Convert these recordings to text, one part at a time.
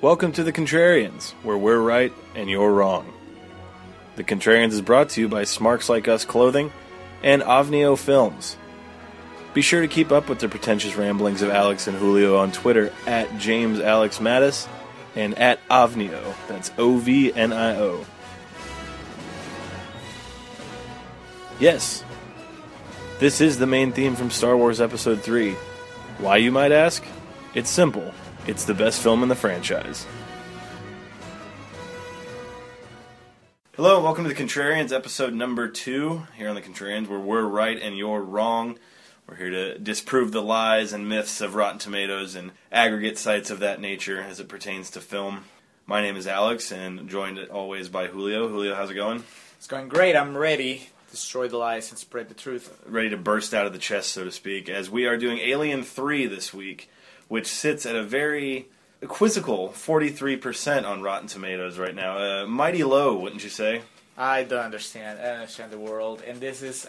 Welcome to The Contrarians, where we're right and you're wrong. The Contrarians is brought to you by Smarks Like Us Clothing and Ovnio Films. Be sure to keep up with the pretentious ramblings of Alex and Julio on Twitter at James Alex Mattis and at Ovnio. That's O V N I O. Yes, this is the main theme from Star Wars Episode 3. Why, you might ask? It's simple it's the best film in the franchise. Hello, and welcome to the Contrarians, episode number two. Here on the Contrarians, where we're right and you're wrong. We're here to disprove the lies and myths of Rotten Tomatoes and aggregate sites of that nature as it pertains to film. My name is Alex, and joined always by Julio. Julio, how's it going? It's going great. I'm ready to destroy the lies and spread the truth. Ready to burst out of the chest, so to speak, as we are doing Alien 3 this week, which sits at a very quizzical 43% on Rotten Tomatoes right now. Uh, mighty low, wouldn't you say? I don't understand. I don't understand the world, and this is,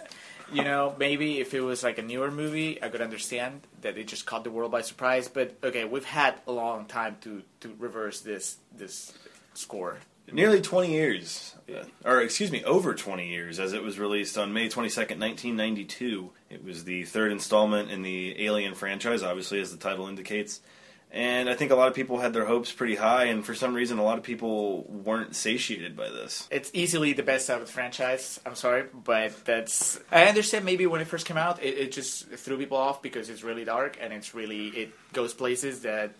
you know, maybe if it was like a newer movie, I could understand that it just caught the world by surprise. But okay, we've had a long time to to reverse this this score. Nearly 20 years, uh, or excuse me, over 20 years, as it was released on May 22nd, 1992. It was the third installment in the Alien franchise, obviously, as the title indicates. And I think a lot of people had their hopes pretty high, and for some reason, a lot of people weren't satiated by this. It's easily the best out of the franchise. I'm sorry, but that's. I understand maybe when it first came out, it, it just threw people off because it's really dark and it's really it goes places that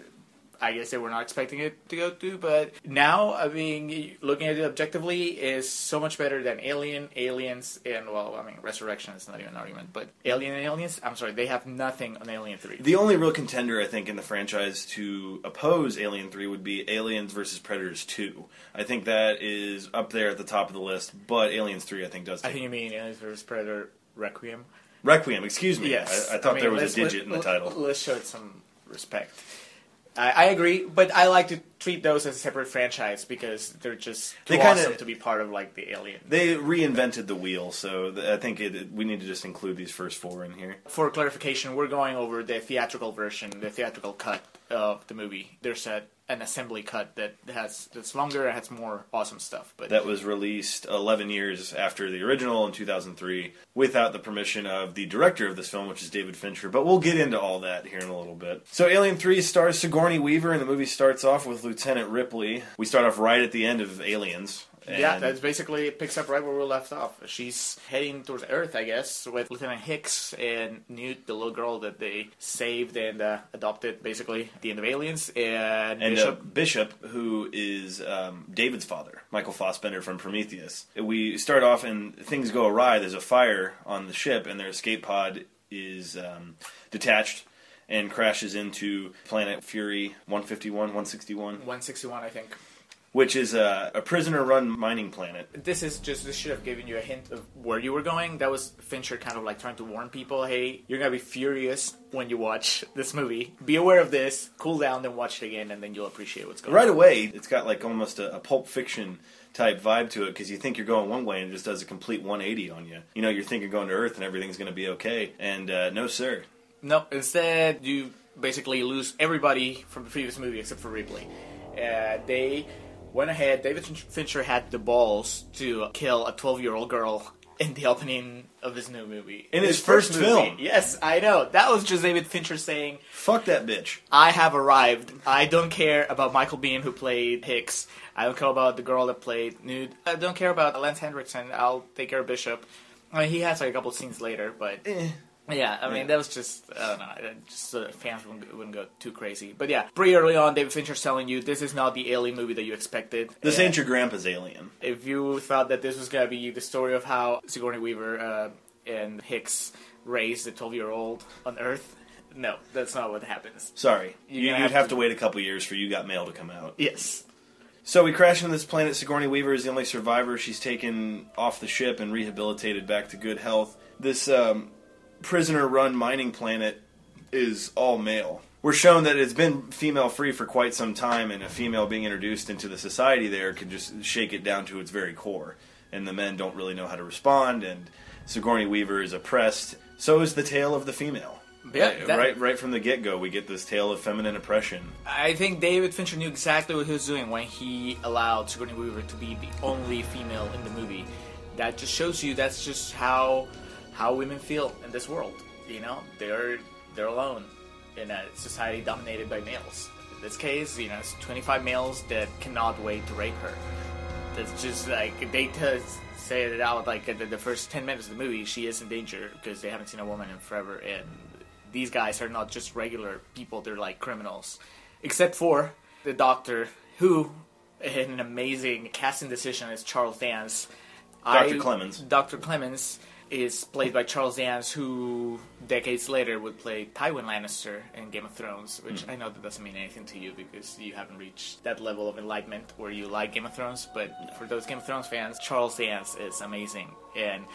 I guess they were not expecting it to go to. But now, I mean, looking at it objectively, is so much better than Alien, Aliens, and well, I mean, Resurrection is not even an argument. But Alien and Aliens, I'm sorry, they have nothing on Alien Three. The only real contender, I think, in the franchise to oppose Alien 3 would be Aliens versus Predators 2. I think that is up there at the top of the list, but Aliens 3, I think, does I think you mean Aliens versus Predator Requiem. Requiem, excuse me. Yes, I, I thought mean, there was a digit in the title. Let's show it some respect. I, I agree, but I like to treat those as a separate franchise because they're just too They kinda- awesome to be part of like the Alien. They reinvented the wheel, so th- I think it, we need to just include these first four in here. For clarification, we're going over the theatrical version, the theatrical cut of the movie. There's a, an assembly cut that has that's longer and has more awesome stuff. But That was released 11 years after the original in 2003 without the permission of the director of this film, which is David Fincher. But we'll get into all that here in a little bit. So, Alien 3 stars Sigourney Weaver, and the movie starts off with Lieutenant Ripley. We start off right at the end of Aliens. Yeah, and- that's basically it picks up right where we left off. She's heading towards Earth, I guess, with Lieutenant Hicks and Newt, the little girl that they saved and uh, adopted, basically the end of Aliens, and, And uh, Bishop. Bishop, who is um, David's father, Michael Fassbender from Prometheus. We start off and things go awry. There's a fire on the ship, and their escape pod is um, detached and crashes into planet Fury 151, 161, 161, I think. Which is a, a prisoner run mining planet. This is just this should have given you a hint of where you were going. That was Fincher kind of like trying to warn people, hey, you're gonna be furious when you watch this movie. Be aware of this. Cool down, then watch it again, and then you'll appreciate what's going Right on. Right away, it's got like almost a, a pulp fiction type vibe to it because you think you're going one way and it just does a complete 180 on you. You know, you're thinking going to Earth and everything's going to be okay, and uh, no, sir. No, instead you basically lose everybody from the previous movie except for Ripley. Uh, they went ahead. David Fincher had the balls to kill a 12 year old girl in the opening of his new movie. In his first film. Yes, I know. That was just David Fincher saying, Fuck that bitch. I have arrived. I don't care about Michael Biehn who played Hicks. I don't care about the girl that played Newt. I don't care about Lance Henriksen. I'll take care of Bishop. I mean, he has like a couple scenes later, but eh. Yeah, I mean Yeah. that was just I don't know. Just so that fans wouldn't, wouldn't go too crazy. But yeah, pretty early on, David Fincher's telling you this is not the Alien movie that you expected. This And ain't your grandpa's alien. If you thought that this was gonna be the story of how Sigourney Weaver uh, and Hicks raised a 12 year old on Earth, no, that's not what happens. Sorry, you, would have have to- to wait a couple years for You Got Mail to come out. Yes. So we crash into this planet. Sigourney Weaver is the only survivor. She's taken off the ship and rehabilitated back to good health. This um, prisoner-run mining planet is all male. We're shown that it's been female-free for quite some time, and a female being introduced into the society there can just shake it down to its very core. And the men don't really know how to respond, and Sigourney Weaver is oppressed. So is the tale of the female. Yeah, that- right, right from the get go, we get this tale of feminine oppression. I think David Fincher knew exactly what he was doing when he allowed Sigourney Weaver to be the only female in the movie. That just shows you that's just how how women feel in this world. You know, they're they're alone in a society dominated by males. In this case, you know, it's 25 males that cannot wait to rape her. That's just like they t- say it out like the, the first 10 minutes of the movie. She is in danger because they haven't seen a woman in forever, and these guys are not just regular people; they're like criminals. Except for the doctor, who, in an amazing casting decision, is Charles Dance. Dr. Clemens. Dr. Clemens is played by Charles Dance, who decades later would play Tywin Lannister in Game of Thrones, which hmm. I know that doesn't mean anything to you because you haven't reached that level of enlightenment where you like Game of Thrones. But for those Game of Thrones fans, Charles Dance is amazing, and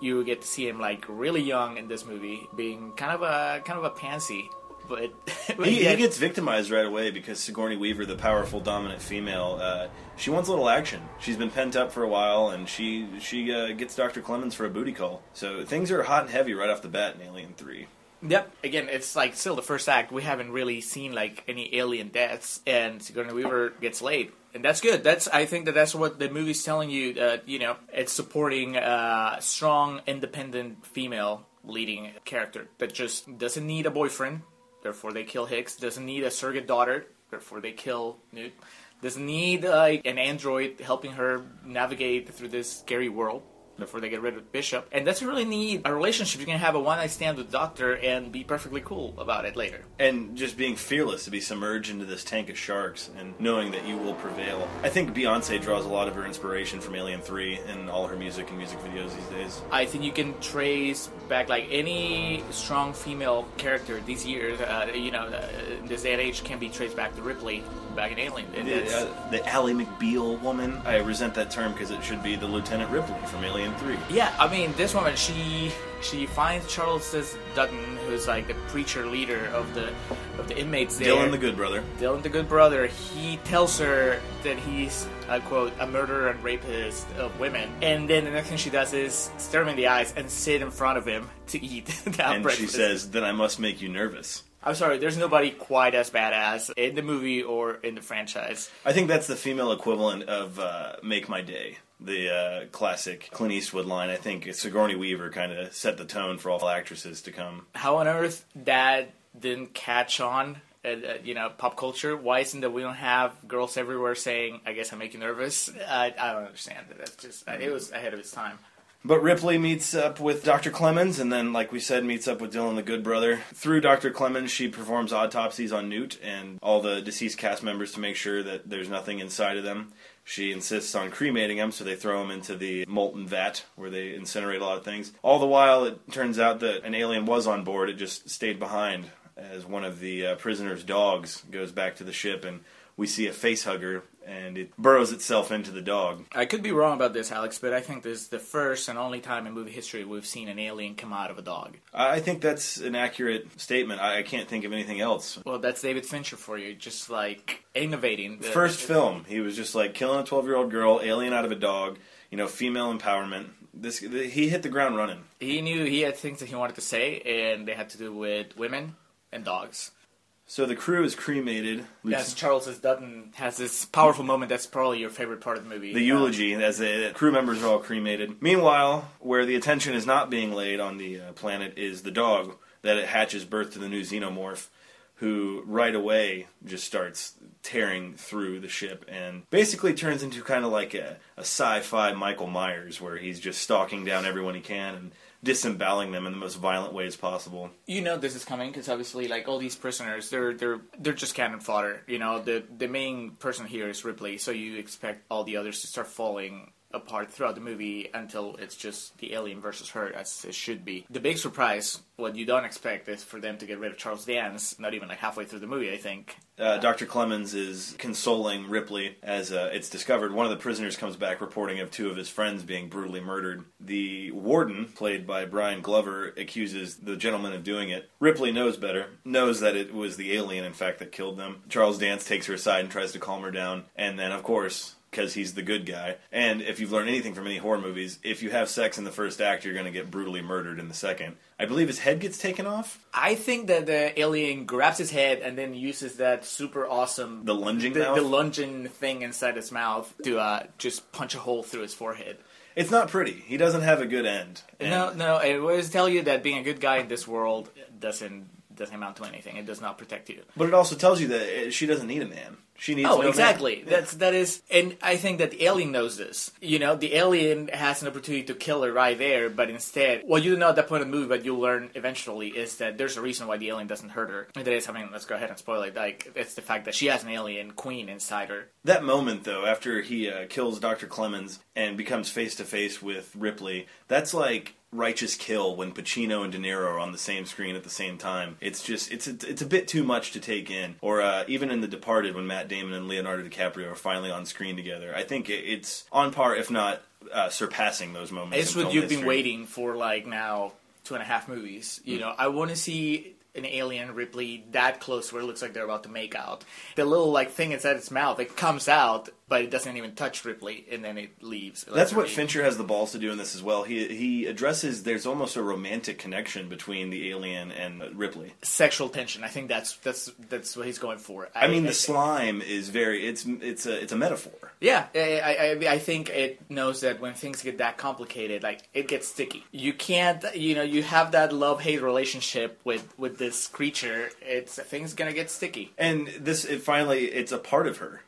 you get to see him like really young in this movie, being kind of a kind of a pansy. But, but He, yet- he gets victimized right away because Sigourney Weaver, the powerful, dominant female, uh, she wants a little action. She's been pent up for a while, and she she uh, gets Dr. Clemens for a booty call. So things are hot and heavy right off the bat in Alien Three. Yep. Again, it's like still the first act. We haven't really seen like any alien deaths, and Sigourney Weaver gets laid, and that's good. That's I think that that's what the movie's telling you. Uh, you know, it's supporting a strong, independent female leading character that just doesn't need a boyfriend. Therefore, they kill Hicks. Doesn't need a surrogate daughter. Therefore, they kill Newt. Doesn't need like an android helping her navigate through this scary world before they get rid of Bishop. And doesn't really neat. a relationship. You can have a one night stand with Doctor and be perfectly cool about it later. And just being fearless to be submerged into this tank of sharks and knowing that you will prevail. I think Beyonce draws a lot of her inspiration from Alien 3 and all her music and music videos these days. I think you can trace back like any strong female character these years. Uh, you know, uh, this day and age can be traced back to Ripley back in Alien. That's- uh, the Ally McBeal woman, I resent that term because it should be the Lieutenant Ripley from Alien 3. Yeah, I mean, this woman, she she finds Charles Dutton, who's like the preacher leader of the of the inmates there. Dillon the Good Brother. Dillon, the good brother, he tells her that he's, I quote, a murderer and rapist of women. And then the next thing she does is stare him in the eyes and sit in front of him to eat that And breakfast. she says, then I must make you nervous. I'm sorry, there's nobody quite as badass in the movie or in the franchise. I think that's the female equivalent of uh, Make My Day, the uh, classic Clint Eastwood line. I think Sigourney Weaver kind of set the tone for all actresses to come. How on earth that didn't catch on? Uh, uh, you know, pop culture. Why isn't that we don't have girls everywhere saying, "I guess I make you nervous"? I, I don't understand. That's just it was ahead of its time. But Ripley meets up with Dr. Clemens, and then, like we said, meets up with Dillon the Good Brother. Through Dr. Clemens, she performs autopsies on Newt and all the deceased cast members to make sure that there's nothing inside of them. She insists on cremating them, so they throw them into the molten vat where they incinerate a lot of things. All the while, it turns out that an alien was on board. It just stayed behind as one of the uh, prisoner's dogs goes back to the ship, and we see a face hugger, and it burrows itself into the dog. I could be wrong about this, Alex, but I think this is the first and only time in movie history we've seen an alien come out of a dog. I think that's an accurate statement. I I can't think of anything else. Well, that's David Fincher for you, just like innovating. The- First film, he was just like killing a 12 year old girl, alien out of a dog, you know, female empowerment. This He hit the ground running. He knew he had things that he wanted to say, and they had to do with women and dogs. So the crew is cremated. Yes, Charles S. Dutton has this powerful moment that's probably your favorite part of the movie. The eulogy, as the crew members are all cremated. Meanwhile, where the attention is not being laid on the uh, planet is the dog that it hatches birth to the new xenomorph, who right away just starts tearing through the ship and basically turns into kind of like a, a sci-fi Michael Myers, where he's just stalking down everyone he can and disemboweling them in the most violent ways possible. you know this is coming because obviously, like all these prisoners, they're they're they're just cannon fodder. You know, the the main person here is Ripley, so you expect all the others to start falling apart throughout the movie until it's just the alien versus her, as it should be. The big surprise, what you don't expect, is for them to get rid of Charles Dance. Not even like halfway through the movie, I think. Uh, Dr. Clemens is consoling Ripley as uh, it's discovered one of the prisoners comes back reporting of two of his friends being brutally murdered. The warden, played by Brian Glover, accuses the gentleman of doing it. Ripley knows better, knows that it was the alien, in fact, that killed them. Charles Dance takes her aside and tries to calm her down, and then, of course, because he's the good guy. And if you've learned anything from any horror movies, if you have sex in the first act, you're going to get brutally murdered in the second. I believe his head gets taken off. I think that the alien grabs his head and then uses that super awesome The lunging the, the lunging thing inside his mouth to uh, just punch a hole through his forehead. It's not pretty. He doesn't have a good end. And No, no, I always tell you that being a good guy in this world doesn't doesn't amount to anything. It does not protect you. But it also tells you that she doesn't need a man. She needs Oh, no man. exactly. Yeah. That's that is, and I think that the alien knows this. You know, the alien has an opportunity to kill her right there, but instead, what you don't know at that point of the movie, but you'll learn eventually, is that there's a reason why the alien doesn't hurt her. And that is, I mean, let's go ahead and spoil it. Like, it's the fact that she has an alien queen inside her. That moment, though, after he uh, kills Dr. Clemens and becomes face to face with Ripley, that's like righteous kill when Pacino and De Niro are on the same screen at the same time. It's just it's a, it's a bit too much to take in. Or uh, even in The Departed, when Matt Damon and Leonardo DiCaprio are finally on screen together, I think it, it's on par, if not uh, surpassing those moments. It's what you've been waiting for, like, now two and a half movies. You know, I want to see an alien Ripley that close where it looks like they're about to make out. The little, like, thing inside its mouth, it comes out, but it doesn't even touch Ripley, and then it leaves. That's what. Fincher has the balls to do in this as well. He he addresses there's almost a romantic connection between the alien and Ripley. sexual tension. I think that's that's that's what he's going for. I mean, the slime is very it's it's a it's a metaphor. yeah, I, I I think it knows that when things get that complicated, like it gets sticky. You can't, you know, you have that love hate relationship with with this creature. It's things gonna get sticky. And this it finally it's a part of her.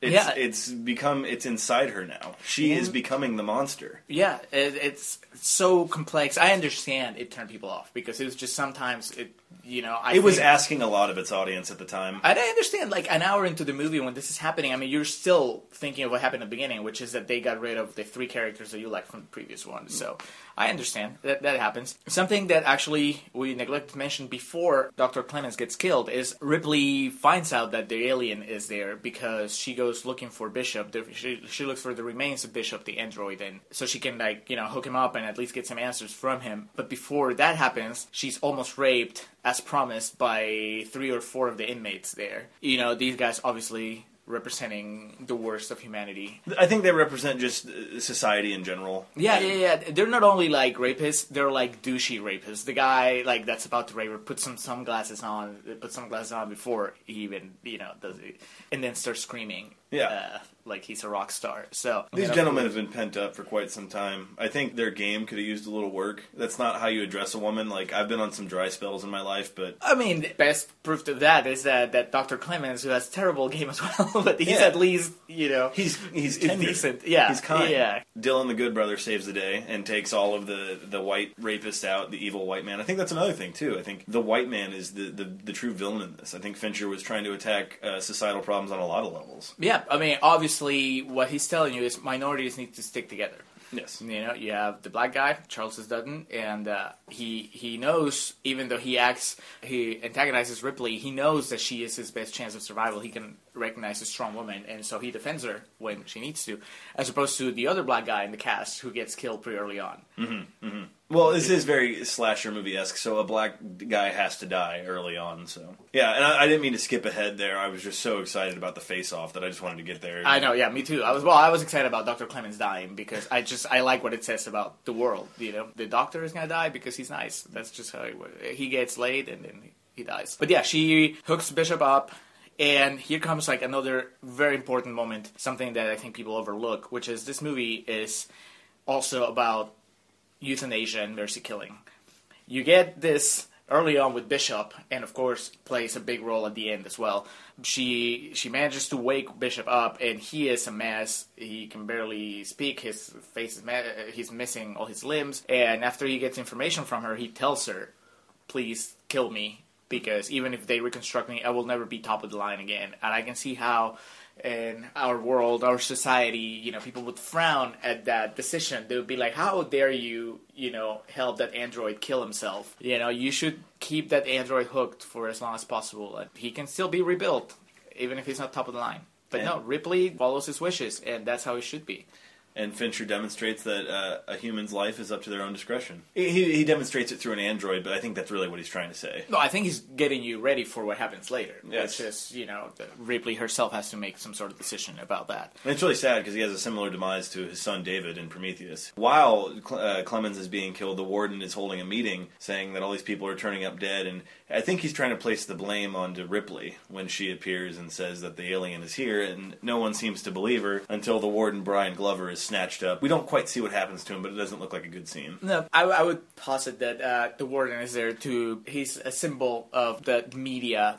It's, Yeah. it's become it's inside her now. She is becoming the monster. Yeah, it, it's so complex. I understand it turned people off because it was just sometimes it, you know, I It was asking a lot of its audience at the time. And I understand, like an hour into the movie when this is happening. I mean, you're still thinking of what happened at the beginning, which is that they got rid of the three characters that you liked from the previous one. So I understand that that happens. Something that actually we neglected to mention before Dr. Clemens gets killed is Ripley finds out that the alien is there because she goes looking for Bishop. She, she looks for the remains of Bishop, the android, and so she can like you know hook him up and at least get some answers from him. But before that happens, she's almost raped as promised by three or four of the inmates there. You know, these guys obviously representing the worst of humanity. I think they represent just uh, society in general. Yeah, yeah, yeah. They're not only like rapists; they're like douchey rapists. The guy like that's about to rape her puts some sunglasses on, puts sunglasses on before he even you know does it, and then starts screaming. Yeah. uh, like he's a rock star. So These and gentlemen have been pent up for quite some time. I think their game could have used a little work. That's not how you address a woman. Like I've been on some dry spells in my life, but I mean, the best proof to that is that that Dr. Clemens, who has terrible game as well, but he's Yeah. at least you know he's he's He's decent. Yeah, he's kind. yeah. Dillon, the good brother, saves the day and takes all of the the white rapist out, the evil white man. I think that's another thing too. I think the white man is the the, the true villain in this. I think Fincher was trying to attack uh, societal problems on a lot of levels. Yeah, I mean, obviously, what he's telling you is minorities need to stick together. Yes. You know, you have the black guy, Charles S. Dutton, and uh, he he knows, even though he acts, he antagonizes Ripley, he knows that she is his best chance of survival. He can recognize a strong woman, and so he defends her when she needs to, as opposed to the other black guy in the cast who gets killed pretty early on. Well, this is very slasher movie esque, so a black guy has to die early on. So yeah, and I, I didn't mean to skip ahead there. I was just so excited about the face off that I just wanted to get there. I know, yeah, me too. I was well, I was excited about Dr. Clemens dying because I just I like what it says about the world. You know, the doctor is gonna die because he's nice. That's just how he, he gets laid and then he dies. But yeah, she hooks Bishop up. And here comes like another very important moment, something that I think people overlook, which is this movie is also about euthanasia and mercy killing. You get this early on with Bishop, and of course plays a big role at the end as well. She she manages to wake Bishop up, and he is a mess. He can barely speak. His face is ma- he's missing all his limbs. And after he gets information from her, he tells her, "Please kill me." Because even if they reconstruct me, I will never be top of the line again. And I can see how in our world, our society, you know, people would frown at that decision. They would be like, "How dare you, you know, help that android kill himself? You know, you should keep that android hooked for as long as possible. And he can still be rebuilt, even if he's not top of the line." But no, Ripley follows his wishes, and that's how it should be. And Fincher demonstrates that uh, a human's life is up to their own discretion. He, he demonstrates it through an android, but I think that's really what he's trying to say. No, I think he's getting you ready for what happens later. Yes. It's just, you know, Ripley herself has to make some sort of decision about that. And it's really sad because he has a similar demise to his son David in Prometheus. While uh, Clemens is being killed, the warden is holding a meeting saying that all these people are turning up dead, and I think he's trying to place the blame onto Ripley when she appears and says that the alien is here, and no one seems to believe her until the warden Brian Glover is snatched up. We don't quite see what happens to him, but it doesn't look like a good scene. No, I, I would posit that uh, the warden is there to. He's a symbol of the media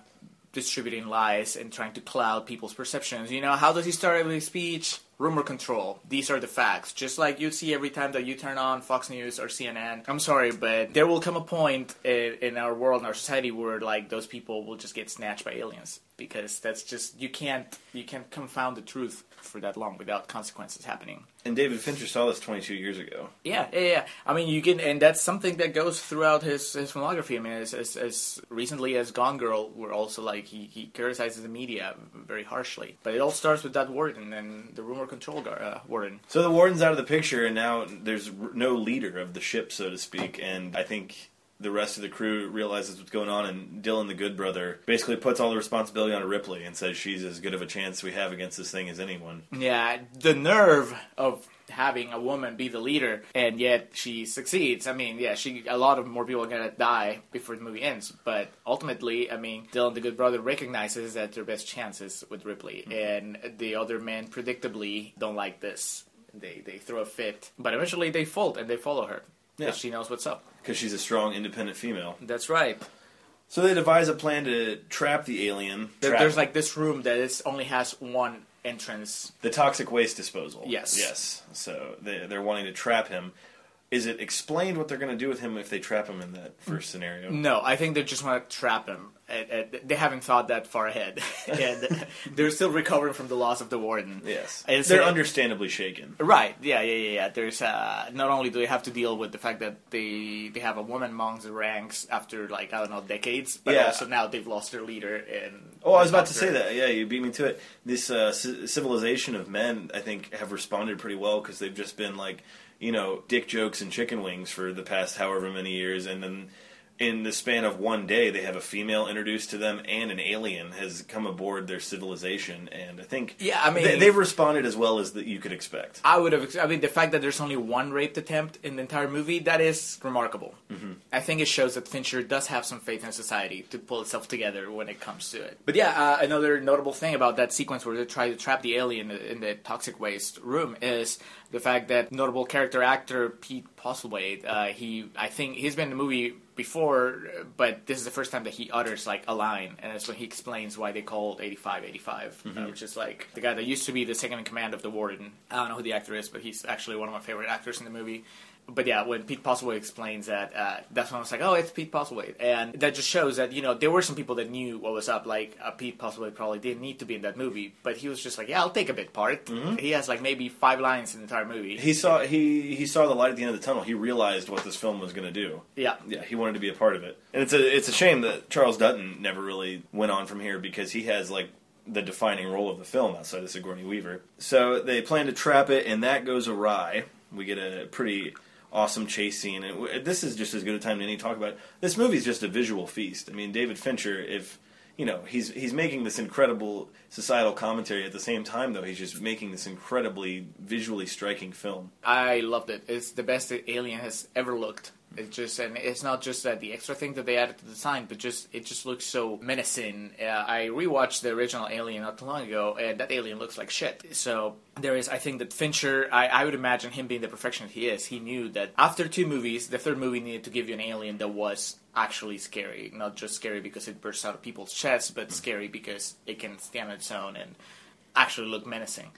distributing lies and trying to cloud people's perceptions. You know, how does he start every speech? Rumor control. These are the facts. Just like you see every time that you turn on Fox News or CNN. I'm sorry, but there will come a point in, in our world, in our society, where like those people will just get snatched by aliens because that's just you can't you can't confound the truth for that long without consequences happening. And David Fincher saw this 22 years ago. Yeah, yeah, yeah. I mean, you can, and that's something that goes throughout his, his filmography. I mean, as, as, as recently as Gone Girl, where also like he, he criticizes the media very harshly. But it all starts with that word and then the rumor control guard, uh, warden. So the warden's out of the picture, and now there's no leader of the ship, so to speak. And I think the rest of the crew realizes what's going on, and Dillon, the good brother, basically puts all the responsibility on Ripley and says she's as good of a chance we have against this thing as anyone. Yeah, the nerve of having a woman be the leader, and yet she succeeds. I mean, yeah, she a lot of more people are gonna die before the movie ends, but ultimately, I mean, Dillon, the good brother, recognizes that their best chance is with Ripley, mm-hmm. and the other men predictably don't like this. They they throw a fit, but eventually they fold and they follow her. Yeah. she knows what's up. Because she's a strong, independent female. That's right. So they devise a plan to trap the alien. Trap there's like this room that is only has one entrance. the toxic waste disposal. Yes. Yes. So they, they're wanting to trap him. Is it explained what they're going to do with him if they trap him in that first scenario? No, I think they just want to trap him. They haven't thought that far ahead, and they're still recovering from the loss of the warden. Yes. And so- they're understandably shaken. Right. Yeah. Yeah. Yeah. yeah. There's uh, not only do they have to deal with the fact that they they have a woman amongst the ranks after like I don't know decades, but Yeah. also now they've lost their leader. And Oh, I was about to say that. Yeah, you beat me to it. This uh, c- civilization of men, I think, have responded pretty well because they've just been like, you know, dick jokes and chicken wings for the past however many years, and then in the span of one day, they have a female introduced to them, and an alien has come aboard their civilization, and I think, Yeah, I mean- they, they've responded as well as that you could expect. I would have. I mean, the fact that there's only one rape attempt in the entire movie that is remarkable. Mm-hmm. I think it shows that Fincher does have some faith in society to pull itself together when it comes to it. But yeah, uh, another notable thing about that sequence where they try to trap the alien in the toxic waste room is the fact that notable character actor Pete Postlethwaite. Uh, he, I think, he's been in the movie before, but this is the first time that he utters like a line, and it's when he explains why they called 85 85, uh, which is like the guy that used to be the second in command of the warden. I don't know who the actor is, but he's actually one of my favorite actors in the movie. But yeah, when Pete Postlethwaite explains that, uh, that's when I was like, oh, it's Pete Postlethwaite, and that just shows that you know there were some people that knew what was up. Like uh, Pete Postlethwaite probably didn't need to be in that movie, but he was just like, yeah, I'll take a bit part. He has like maybe five lines in the entire movie. He saw he he saw the light at the end of the tunnel. He realized what this film was going to do. yeah, Yeah, he wanted to be a part of it, and it's a it's a shame that Charles Dutton never really went on from here because he has like the defining role of the film outside of Sigourney Weaver. So they plan to trap it, and that goes awry. We get a pretty awesome chase scene, and this is just as good a time to any talk about it. This movie's just a visual feast. I mean, David Fincher, if you know, he's he's making this incredible societal commentary at the same time, though he's just making this incredibly visually striking film. I loved it. It's the best Alien has ever looked. It's just, and it's not just that the extra thing that they added to the design, but just it just looks so menacing. Uh, I rewatched the original Alien not too long ago, and that alien looks like shit. So there is, I think that Fincher, I, I would imagine him being the perfectionist he is. He knew that after two movies, the third movie needed to give you an alien that was actually scary, not just scary because it bursts out of people's chests, but scary because it can stand on its own and actually look menacing.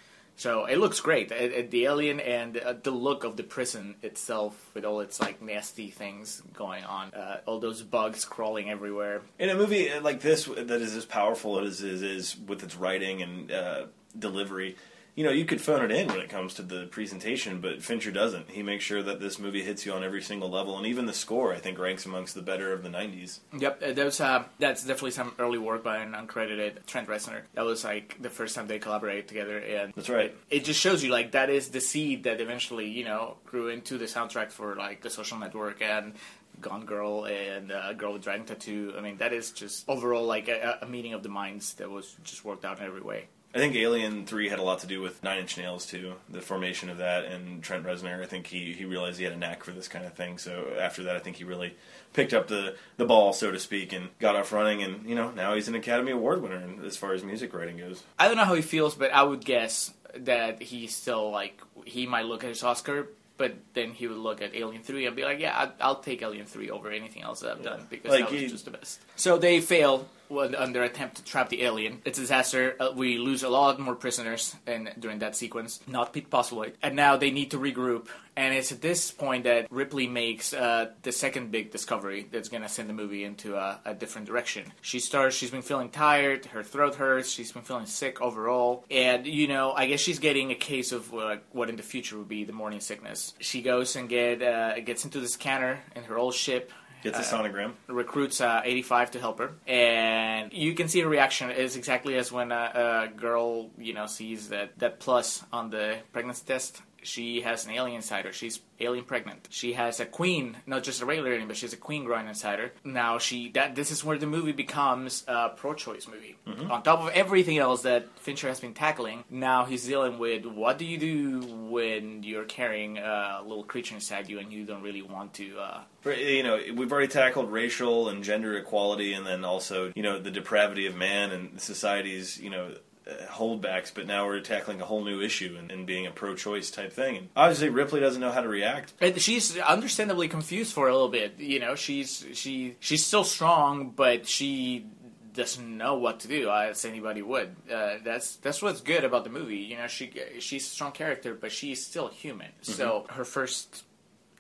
So it looks great. It, it- the alien and uh, the look of the prison itself, with all its like nasty things going on, uh, all those bugs crawling everywhere. In a movie like this that is as powerful as it is with its writing and uh, delivery, you know, you could phone it in when it comes to the presentation, but Fincher doesn't. He makes sure that this movie hits you on every single level, and even the score, I think, ranks amongst the better of the '90s. Yep, uh, there's uh, that's definitely some early work by an uncredited Trent Reznor. That was like the first time they collaborated together, and That's right. it just shows you like that is the seed that eventually you know grew into the soundtrack for like the Social Network and Gone Girl and uh, Girl with Dragon Tattoo. I mean, that is just overall like a, a meeting of the minds that was just worked out in every way. I think Alien Three had a lot to do with Nine Inch Nails too, the formation of that, and Trent Reznor. I think he he realized he had a knack for this kind of thing. So after that, I think he really picked up the the ball, so to speak, and got off running. And you know now he's an Academy Award winner as far as music writing goes. I don't know how he feels, but I would guess that he's still like he might look at his Oscar, but then he would look at Alien Three and be like, "Yeah, I- I'll take Alien Three over anything else that I've done because Like, that was he- just the best." So they fail their attempt to trap the alien. It's a disaster. Uh, we lose a lot more prisoners in, during that sequence, not Postlethwaite, and now they need to regroup. And it's at this point that Ripley makes uh, the second big discovery that's going to send the movie into a, a different direction. She starts, she's been feeling tired, her throat hurts, she's been feeling sick overall. And, you know, I guess she's getting a case of uh, what in the future would be the morning sickness. She goes and get uh, gets into the scanner in her old ship. Gets a Uh, sonogram. recruits uh, 85 to help her, and you can see her reaction is exactly as when a, a girl, you know, sees that that plus on the pregnancy test. She has an alien inside her. She's alien pregnant. She has a queen, not just a regular alien, but she has a queen growing inside her. Now she that this is where the movie becomes a pro-choice movie. On top of everything else that Fincher has been tackling, now he's dealing with what do you do when you're carrying a little creature inside you and you don't really want to. Uh, You know, we've already tackled racial and gender equality, and then also, you know, the depravity of man and society's, you know, holdbacks. But now we're tackling a whole new issue and, and being a pro-choice type thing. And obviously, Ripley doesn't know how to react. And she's understandably confused for a little bit. You know, she's she she's still strong, but she doesn't know what to do as anybody would. Uh, that's that's what's good about the movie. You know, she she's a strong character, but she's still human. So her first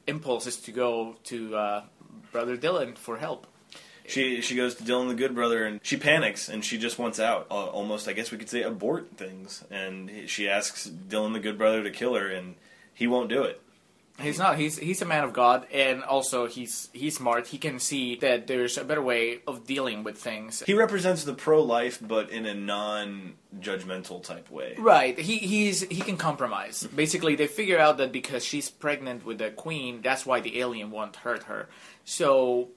impulse is to go to uh, Brother Dillon for help. She she goes to Dillon the Good Brother and she panics and she just wants out. Uh, almost, I guess we could say, abort things. And he- she asks Dillon the Good Brother to kill her, and he won't do it. He's not. He's he's a man of God, and also he's he's smart. He can see that there's a better way of dealing with things. He represents the pro-life, but in a non-judgmental type way. Right. He he's he can compromise. Basically, they figure out that because she's pregnant with the queen, that's why the alien won't hurt her. So,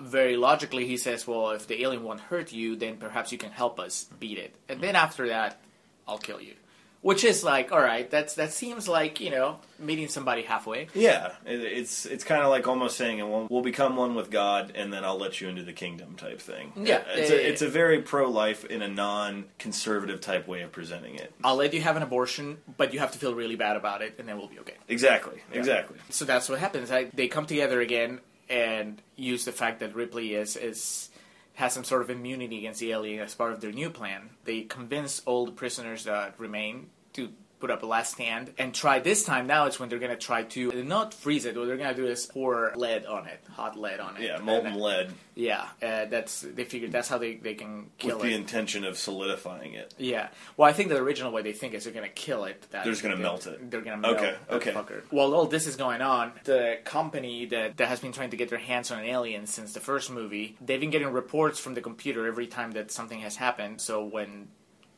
very logically, he says, "Well, if the alien won't hurt you, then perhaps you can help us beat it, and then after that, I'll kill you." Which is like, all right, that's that seems like you know meeting somebody halfway. Yeah, it, it's it's kind of like almost saying, "We'll we'll become one with God, and then I'll let you into the kingdom" type thing. Yeah, uh, it's yeah, a, yeah, it's a very pro-life in a non-conservative type way of presenting it. I'll let you have an abortion, but you have to feel really bad about it, and then we'll be okay. Exactly, exactly. So that's what happens. I, they come together again and use the fact that Ripley is is has some sort of immunity against the alien as part of their new plan. They convince all the prisoners that remain to put up a last stand and try this time. Now it's when they're going to try to not freeze it. What they're going to do is pour lead on it, hot lead on it. Yeah, molten then- lead Yeah, uh, that's they figured that's how they, they can kill it. with it. the intention of solidifying it. Yeah. Well, I think the original way they think is they're going to kill it. That They're just gonna melt it. They're to melt Okay, the okay. fucker. While all this is going on, the company that, that has been trying to get their hands on an alien since the first movie, they've been getting reports from the computer every time that something has happened. So when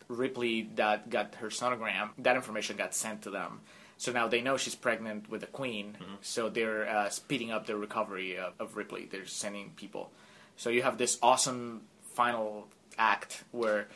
Ripley that got her sonogram, that information got sent to them. So now they know she's pregnant with the queen. Mm-hmm. So they're uh, speeding up the recovery of, of Ripley. They're sending people. So you have this awesome final act where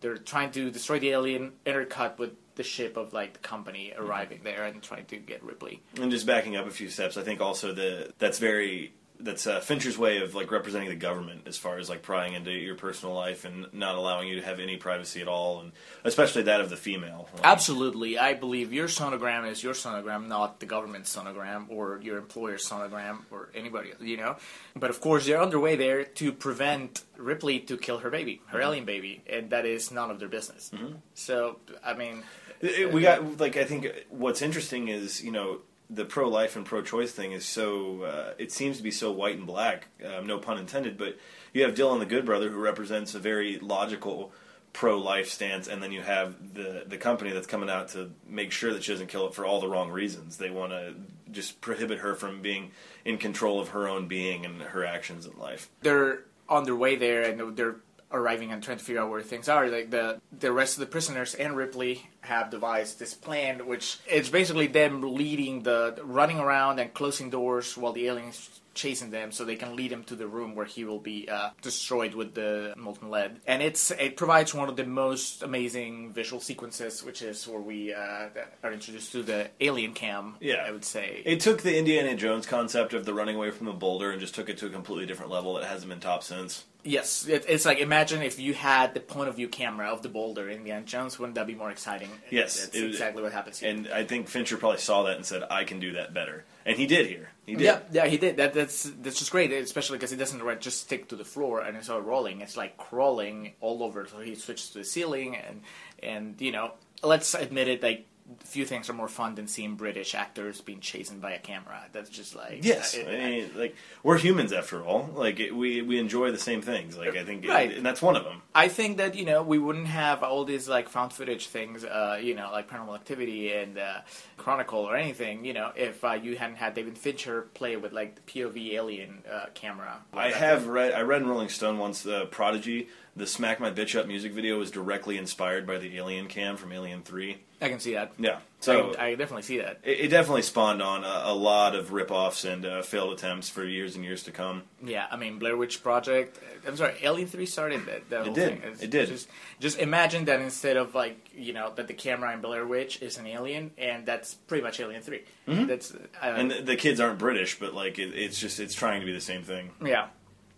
they're trying to destroy the alien, intercut with the ship of like the company Mm-hmm. arriving there and trying to get Ripley. And just backing up a few steps, I think also the that's very that's uh, Fincher's way of like representing the government as far as like prying into your personal life and not allowing you to have any privacy at all, and especially that of the female. Like, Absolutely, I believe your sonogram is your sonogram, not the government's sonogram or your employer's sonogram or anybody, you know. But of course, they're underway there to prevent Ripley to kill her baby, her alien baby, and that is none of their business. So, I mean, it- we got like I think what's interesting is you know the pro life and pro choice thing is so uh, it seems to be so white and black, um, no pun intended. But you have Dillon the Good Brother who represents a very logical pro-life stance, and then you have the the company that's coming out to make sure that she doesn't kill it for all the wrong reasons. They want to just prohibit her from being in control of her own being and her actions in life. they're on their way there and they're arriving and trying to figure out where things are. Like the the rest of the prisoners and Ripley have devised this plan, which it's basically them leading the running around and closing doors while the aliens chasing them, so they can lead him to the room where he will be uh, destroyed with the molten lead. And it's it provides one of the most amazing visual sequences, which is where we uh, are introduced to the alien cam. Yeah. I would say. It took the Indiana Jones concept of the running away from the boulder and just took it to a completely different level that hasn't been topped since. Yes, it, it's like imagine if you had the point of view camera of the boulder in Indiana Jones. Wouldn't that be more exciting? Yes, that's it was- exactly what happens here. And I think Fincher probably saw that and said, "I can do that better," and he did here. He did. yeah, yeah, he did. That, that's that's just great, especially because it doesn't right, just stick to the floor and it's all rolling. It's like crawling all over. So he switches to the ceiling, and and you know, let's admit it, like. Few things are more fun than seeing British actors being chased by a camera. That's just like Yes, it- I mean, like we're humans after all. Like it, we we enjoy the same things. Like I think, Right. and that's one of them. I think that you know we wouldn't have all these like found footage things, uh, you know, like Paranormal Activity and uh, Chronicle or anything, you know, if uh, you hadn't had David Fincher play with like the POV alien uh, camera. I have read. I read in Rolling Stone once. The Prodigy, the "Smack My Bitch Up" music video was directly inspired by the Alien cam from Alien Three. I can see that. Yeah, so I, I definitely see that. it, it definitely spawned on a, a lot of rip-offs and uh, failed attempts for years and years to come. Yeah, I mean Blair Witch Project. I'm sorry, Alien Three started that. that whole did. It's It did. Just, just imagine that instead of like you know that the camera in Blair Witch is an alien, and that's pretty much Alien 3 That's uh, And the, the kids aren't British, but like it, it's just it's trying to be the same thing. yeah.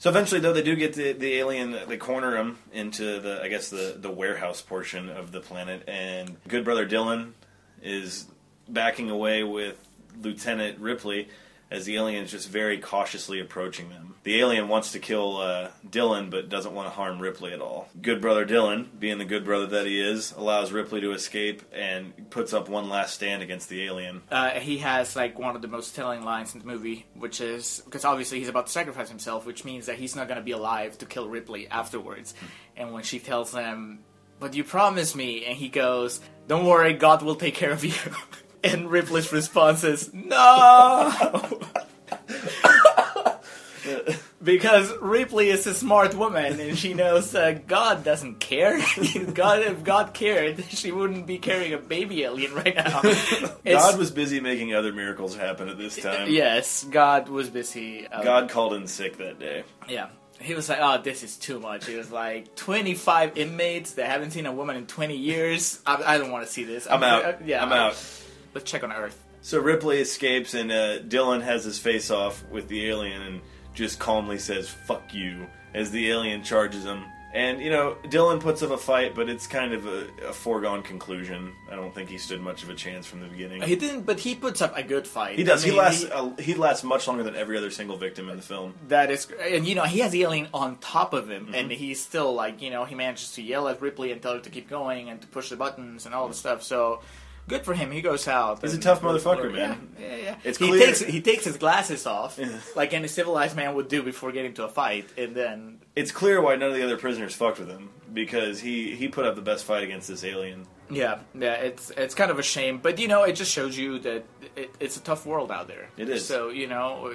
So eventually, though, they do get the, the alien. They corner him into the, I guess, the, the warehouse portion of the planet, and good brother Dillon is backing away with Lieutenant Ripley as the alien is just very cautiously approaching them. The alien wants to kill uh, Dillon, but doesn't want to harm Ripley at all. Good brother Dillon, being the good brother that he is, allows Ripley to escape and puts up one last stand against the alien. uh, he has like one of the most telling lines in the movie, which is because obviously he's about to sacrifice himself, which means that he's not going to be alive to kill Ripley afterwards. And when she tells him, "But you promised me," and he goes, "Don't worry, God will take care of you." and Ripley's response is, "No." Because Ripley is a smart woman and she knows uh, God doesn't care. God, if God cared, she wouldn't be carrying a baby alien right now. God was busy making other miracles happen at this time. Yes, God was busy. uh, God called in sick that day. Yeah. He was like, oh, this is too much. He was like, 25 inmates that haven't seen a woman in 20 years. I, I don't want to see this. I'm out. uh, yeah, I'm out. Let's check on Earth. So Ripley escapes, and uh, Dillon has his face off with the alien and just calmly says, fuck you, as the alien charges him. And, you know, Dillon puts up a fight, but it's kind of a, a foregone conclusion. I don't think he stood much of a chance from the beginning. He didn't, but he puts up a good fight. He does. I he mean, lasts. uh, he lasts much longer than every other single victim in the film. That is, and you know, he has the alien on top of him, Mm-hmm. and he's still like, you know, he manages to yell at Ripley and tell her to keep going and to push the buttons and all the stuff. So, good for him. He goes out. He's a tough motherfucker, man. Yeah, yeah, yeah. It's he clear- takes he takes his glasses off, like any civilized man would do before getting to a fight, and then It's clear why none of the other prisoners fucked with him because he he put up the best fight against this alien. yeah, yeah, it's it's kind of a shame, but you know, it just shows you that it, it's a tough world out there. It is. So you know.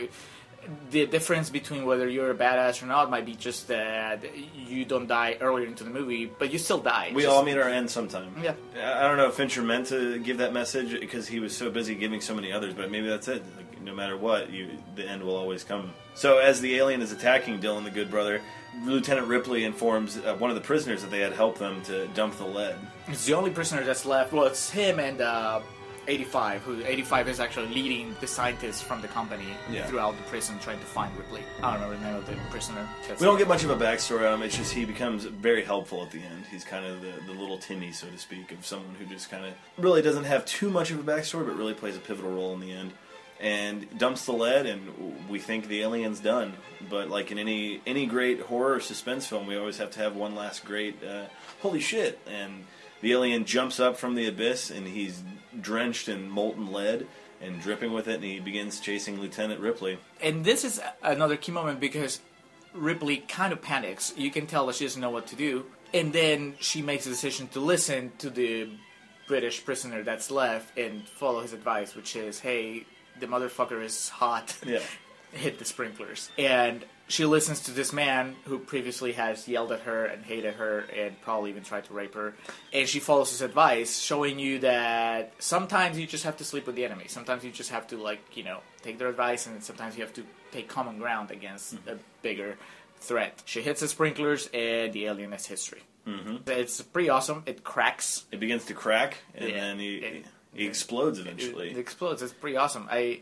The difference between whether you're a badass or not might be just that you don't die earlier into the movie, but you still die. We Just- all meet our end sometime. Yeah. I don't know if Fincher meant to give that message because he was so busy giving so many others, but maybe that's it. Like, no matter what, you the end will always come. So as the alien is attacking Dillon, the good brother, Lieutenant Ripley informs uh, one of the prisoners that they had helped them to dump the lead. It's the only prisoner that's left. Well, it's him and uh, 85, who 85 is actually leading the scientists from the company Yeah. throughout the prison trying to find Ripley. I don't remember the name of the prisoner. That's- We don't get much of a backstory on him. It's just he becomes very helpful at the end. He's kind of the, the little Timmy, so to speak, of someone who just kind of really doesn't have too much of a backstory, but really plays a pivotal role in the end. And dumps the lead, and we think the alien's done. But like in any any great horror or suspense film, we always have to have one last great uh, holy shit. And the alien jumps up from the abyss, and he's drenched in molten lead and dripping with it, and he begins chasing Lieutenant Ripley. And this is another key moment because Ripley kind of panics. You can tell that she doesn't know what to do. and then she makes a decision to listen to the British prisoner that's left and follow his advice, which is, "Hey, the motherfucker is hot. Yeah. Hit the sprinklers." And she listens to this man who previously has yelled at her and hated her and probably even tried to rape her. And she follows his advice, showing you that sometimes you just have to sleep with the enemy. Sometimes you just have to, like, you know, take their advice, and sometimes you have to take common ground against a bigger threat. She hits the sprinklers, and the alien is history. Mm-hmm. It's pretty awesome. It cracks. It begins to crack, and Yeah. then he, It- he explodes It, eventually. it explodes. It's pretty awesome. I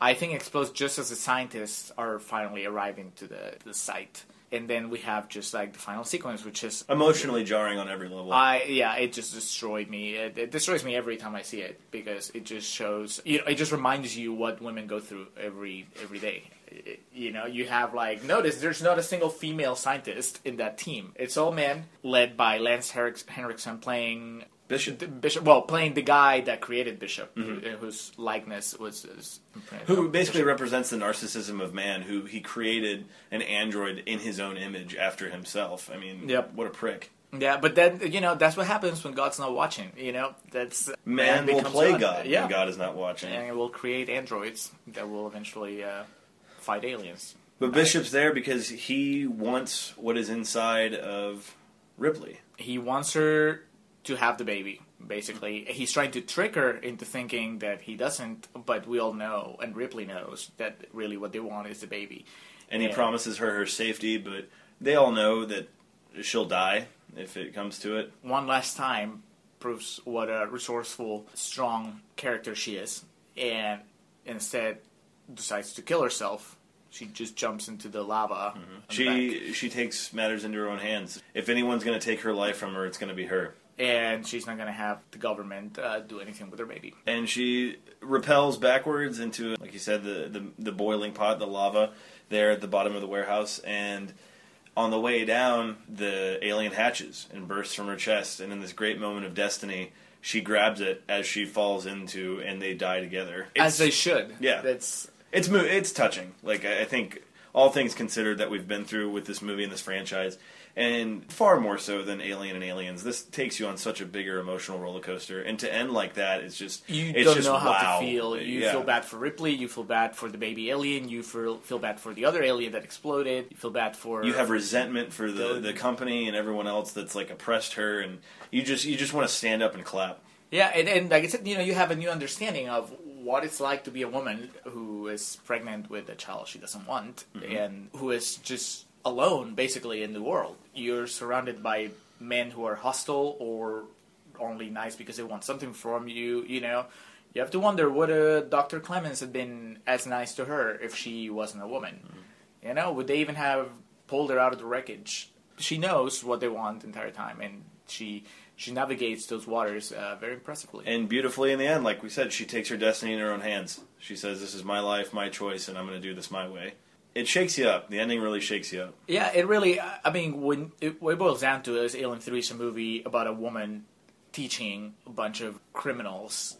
I think explodes just as the scientists are finally arriving to the, the site. And then we have just like the final sequence, which is Emotionally jarring on every level. I yeah, it just destroyed me. It, it destroys me every time I see it because it just shows you know it just reminds you what women go through every every day. You know, you have like notice there's not a single female scientist in that team. It's all men led by Lance Henrik- Henriksen playing Bishop. Bishop. Well, playing the guy that created Bishop, who- whose likeness was, was. Mm-hmm. who basically Bishop. represents the narcissism of man, who he created an android in his own image after himself. I mean, Yep. what a prick. Yeah, but then you know that's what happens when God's not watching. You know, that's Man, will play God. God Yeah, when God is not watching. and it will create androids that will eventually uh, fight aliens. But Bishop's there because he wants what is inside of Ripley. He wants her to have the baby. Basically, he's trying to trick her into thinking that he doesn't. But we all know, and Ripley knows that really what they want is the baby. And he promises her her safety, but they all know that she'll die if it comes to it. one last time proves what a resourceful, strong character she is, and instead decides to kill herself. She just jumps into the lava. the back. She she takes matters into her own hands. If anyone's going to take her life from her, it's going to be her. And she's not going to have the government uh, do anything with her baby. And she repels backwards into, like you said, the, the the boiling pot, the lava there at the bottom of the warehouse. And on the way down, the alien hatches and bursts from her chest. And in this great moment of destiny, she grabs it as she falls into, and they die together. As they should. Yeah. That's It's mo- it's touching. Like I I think all things considered that we've been through with this movie and this franchise, and far more so than Alien and Aliens. This takes you on such a bigger emotional roller coaster, and to end like that is just you it's don't just, know how wow. to feel. You Yeah. feel bad for Ripley. You feel bad for the baby alien. You feel feel bad for the other alien that exploded. You feel bad for You have resentment for the, The- the company and everyone else that's like oppressed her, and you just you just want to stand up and clap. Yeah, and, and like I said, you know, you have a new understanding of what it's like to be a woman who is pregnant with a child she doesn't want mm-hmm. and who is just alone, basically, in the world. You're surrounded by men who are hostile or only nice because they want something from you, you know. You have to wonder would uh, Dr. Clemens have been as nice to her if she wasn't a woman? You know, would they even have pulled her out of the wreckage? She knows what they want the entire time, and she she navigates those waters uh, very impressively. And beautifully in the end, like we said, she takes her destiny in her own hands. She says, "This is my life, my choice, and I'm going to do this my way." It shakes you up. The ending really shakes you up. yeah, it really. I mean, when it, what it boils down to is Alien Three is a movie about a woman teaching a bunch of criminals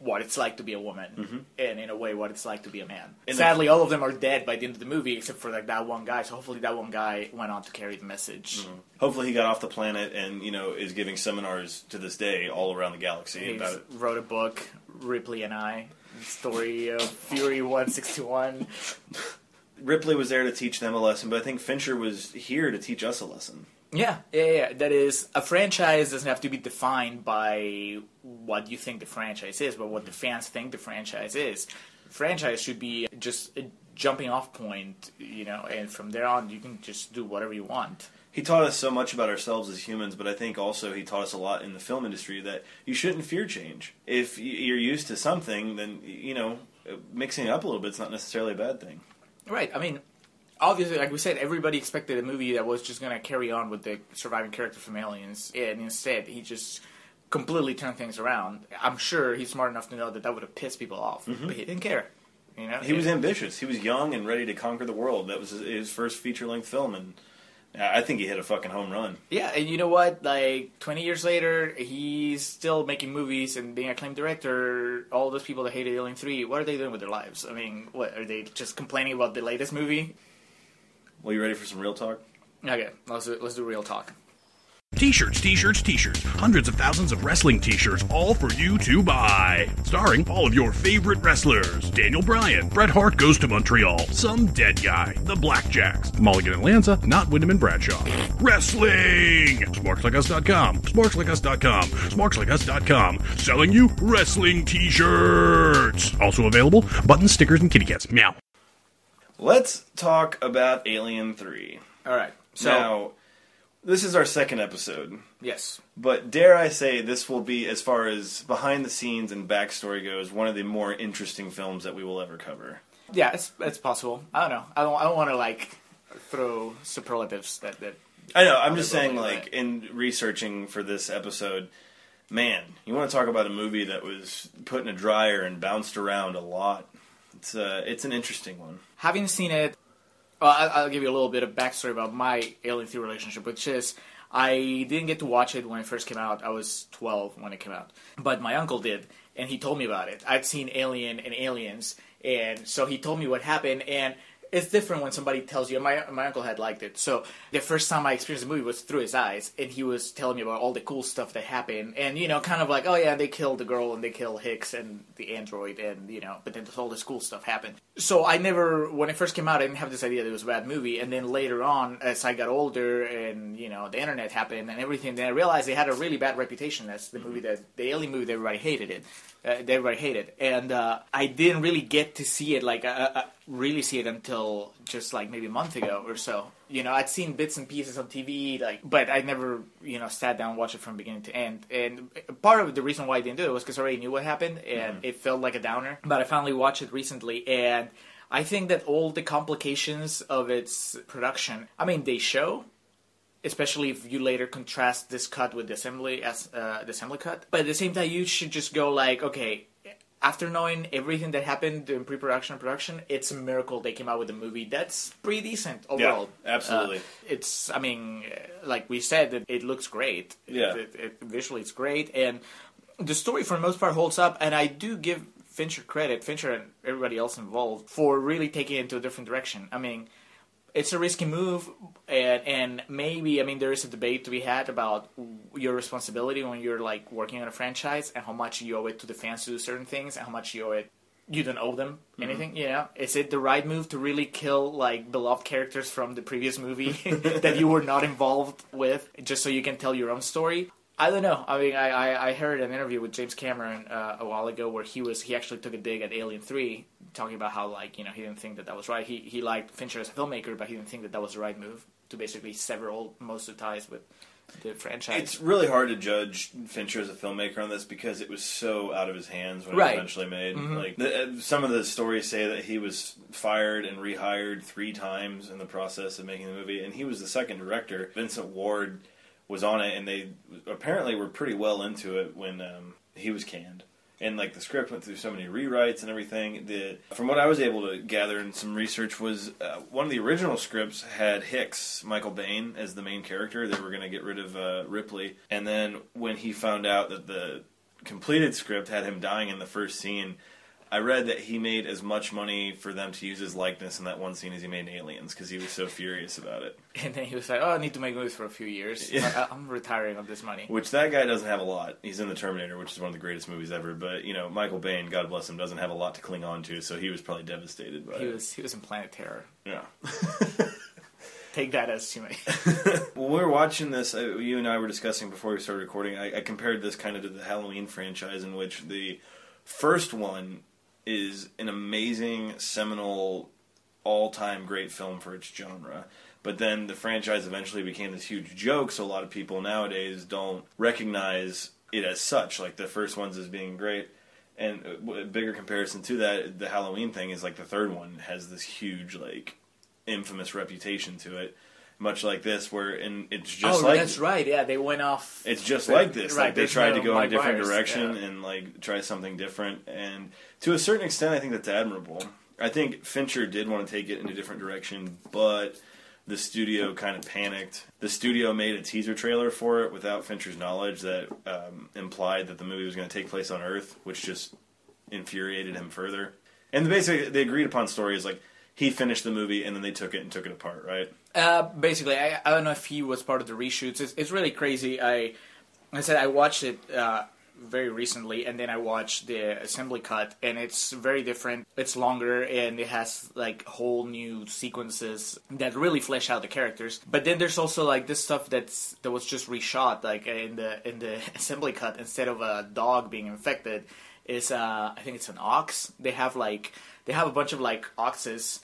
what it's like to be a woman, mm-hmm. and in a way, what it's like to be a man. The- Sadly, all of them are dead by the end of the movie, except for like that one guy. So hopefully, that one guy went on to carry the message. Mm-hmm. Hopefully, he got off the planet and you know is giving seminars to this day all around the galaxy He about it. wrote a book, Ripley and I, story of Fury One Sixty One. Ripley was there to teach them a lesson, but I think Fincher was here to teach us a lesson. Yeah, yeah, yeah. That is, a franchise doesn't have to be defined by what you think the franchise is, but what the fans think the franchise is. franchise should be just a jumping off point, you know, and from there on you can just do whatever you want. He taught us so much about ourselves as humans, but I think also he taught us a lot in the film industry that you shouldn't fear change. If you're used to something, then you know mixing it up a little bit is not necessarily a bad thing. Right. I mean, obviously, like we said, everybody expected a movie that was just going to carry on with the surviving character from Aliens, and instead he just completely turned things around. I'm sure he's smart enough to know that that would have pissed people off, mm-hmm. but he didn't care. You know, He was ambitious. He was young and ready to conquer the world. That was his- his first feature length film, and I I think he hit a fucking home run. Yeah, and you know what? Like twenty years later, he's still making movies and being a acclaimed director. All those people that hated Alien Three, what are they doing with their lives? I mean, what are they just complaining about the latest movie? Well, you ready for some real talk? Okay, let's do, let's do real talk. T-shirts, t-shirts, t-shirts. Hundreds of thousands of wrestling t-shirts all for you to buy. Starring all of your favorite wrestlers. Daniel Bryan, Bret Hart goes to Montreal, some dead guy, the Blackjacks, Mulligan and Lanza, not Windham and Bradshaw. Wrestling! SmarksLikeUs.com, SmarksLikeUs.com, SmarksLikeUs.com. Selling you wrestling t-shirts. Also available, buttons, stickers, and kitty cats. Meow. Let's talk about Alien 3. All right. So now, this is our second episode, yes, but dare I say this will be, as far as behind the scenes and backstory goes, one of the more interesting films that we will ever cover. yeah, it's it's possible. I don't know. I don't. I don't want to like throw superlatives that that. I know. I'm just saying, like in researching for this episode, man, you want to talk about a movie that was put in a dryer and bounced around a lot. It's uh, it's an interesting one. Having seen it, well, I- I'll give you a little bit of backstory about my Alien 3 relationship, which is I didn't get to watch it when it first came out. I was 12 when it came out, but my uncle did, and he told me about it. I'd seen Alien and Aliens, and so he told me what happened, and it's different when somebody tells you. My my uncle had liked it, so the first time I experienced the movie was through his eyes, and he was telling me about all the cool stuff that happened, and you know, kind of like, oh yeah, they killed the girl and they killed Hicks and the android, and you know, but then all this cool stuff happened. So I never, when it first came out, I didn't have this idea that it was a bad movie, and then later on, as I got older and you know, the internet happened and everything, then I realized they had a really bad reputation. That's the movie mm-hmm. that the Alien movie that everybody hated it, uh, that everybody hated, and uh, I didn't really get to see it like. Uh, uh, really see it until just like maybe a month ago or so. You know, I'd seen bits and pieces on TV, like, but I never, you know, sat down and watched it from beginning to end. And part of the reason why I didn't do it was because I already knew what happened, and it felt like a downer. But I finally watched it recently, and I think that all the complications of its production, I mean, they show. Especially if you later contrast this cut with the assembly as uh, the assembly cut, but at the same time, you should just go like, okay, after knowing everything that happened in pre-production and production, it's a miracle they came out with a movie that's pretty decent overall. Yeah, absolutely. Uh, it's, I mean, uh, like we said, it, it looks great. Yeah. It, it, visually, it's great, and the story for the most part holds up. And I do give Fincher credit, Fincher and everybody else involved, for really taking it into a different direction. I mean. It's a risky move, and and maybe I mean there is a debate to be had about your responsibility when you're like working on a franchise and how much you owe it to the fans to do certain things and how much you owe it you don't owe them anything. You know, is it the right move to really kill like beloved characters from the previous movie that you were not involved with just so you can tell your own story? I don't know. I mean, I, I, I heard an interview with James Cameron uh, a while ago where he was he actually took a dig at Alien Three, talking about how like you know he didn't think that that was right. He he liked Fincher as a filmmaker, but he didn't think that that was the right move to basically sever all most of the ties with the franchise. It's really hard to judge Fincher as a filmmaker on this because it was so out of his hands when Right. it was eventually made. Like the, uh, some of the stories say that he was fired and rehired three times in the process of making the movie, and he was the second director. Vincent Ward was on it, and they apparently were pretty well into it when um, he was canned. And like the script went through so many rewrites and everything. that from what I was able to gather in some research was uh, one of the original scripts had Hicks, Michael Biehn, as the main character. They were going to get rid of uh, Ripley, and then when he found out that the completed script had him dying in the first scene, I read that he made as much money for them to use his likeness in that one scene as he made in Aliens because he was so furious about it. and then he was like, "Oh, I need to make movies for a few years. Yeah. I, I'm retiring on this money." Which that guy doesn't have a lot. He's in the Terminator, which is one of the greatest movies ever. But you know, Michael Biehn, God bless him, doesn't have a lot to cling on to, so he was probably devastated by He it. was he was in Planet Terror. Yeah. Take that as you may. When we were watching this, uh, you and I were discussing before we started recording. I, I compared this kind of to the Halloween franchise, in which the first one is an amazing, seminal, all-time great film for its genre. But then the franchise eventually became this huge joke, so a lot of people nowadays don't recognize it as such. Like the first ones as being great. And uh, w- a bigger comparison to that, the Halloween thing is like the third one has this huge, like, infamous reputation to it. Much like this, where and it's just oh, like that's right. Yeah, they went off. it's just like this. right, Like they tried to go in a different Myers, direction yeah. and like try something different. And to a certain extent, I think that's admirable. I think Fincher did want to take it in a different direction, but the studio kind of panicked. The studio made a teaser trailer for it without Fincher's knowledge that um, implied that the movie was going to take place on Earth, which just infuriated him further. And the basically, the agreed upon story is like he finished the movie and then they took it and took it apart, right? Uh, basically, I, I don't know if he was part of the reshoots. It's, it's really crazy. I I said I watched it uh, very recently, and then I watched the assembly cut, and it's very different. It's longer, and it has like whole new sequences that really flesh out the characters. But then there's also like this stuff that's that was just reshot, like in the in the assembly cut. Instead of a dog being infected, is uh, I think it's an ox. They have like they have a bunch of like oxes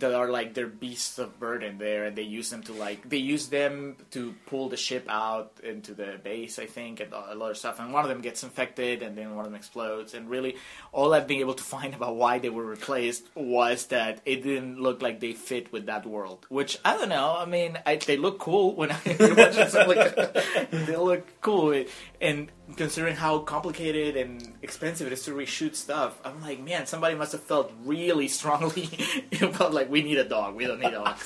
that are like their beasts of burden there, and they use them to like they use them to pull the ship out into the base, I think, and a lot of stuff. And one of them gets infected, and then one of them explodes. And really, all I've been able to find about why they were replaced was that it didn't look like they fit with that world. Which I don't know. I mean, I, they look cool when I watch it. Like, they look cool, and considering how complicated and expensive it is to reshoot stuff, I'm like, man, somebody must have felt really strongly about like we need a dog, we don't need a dog.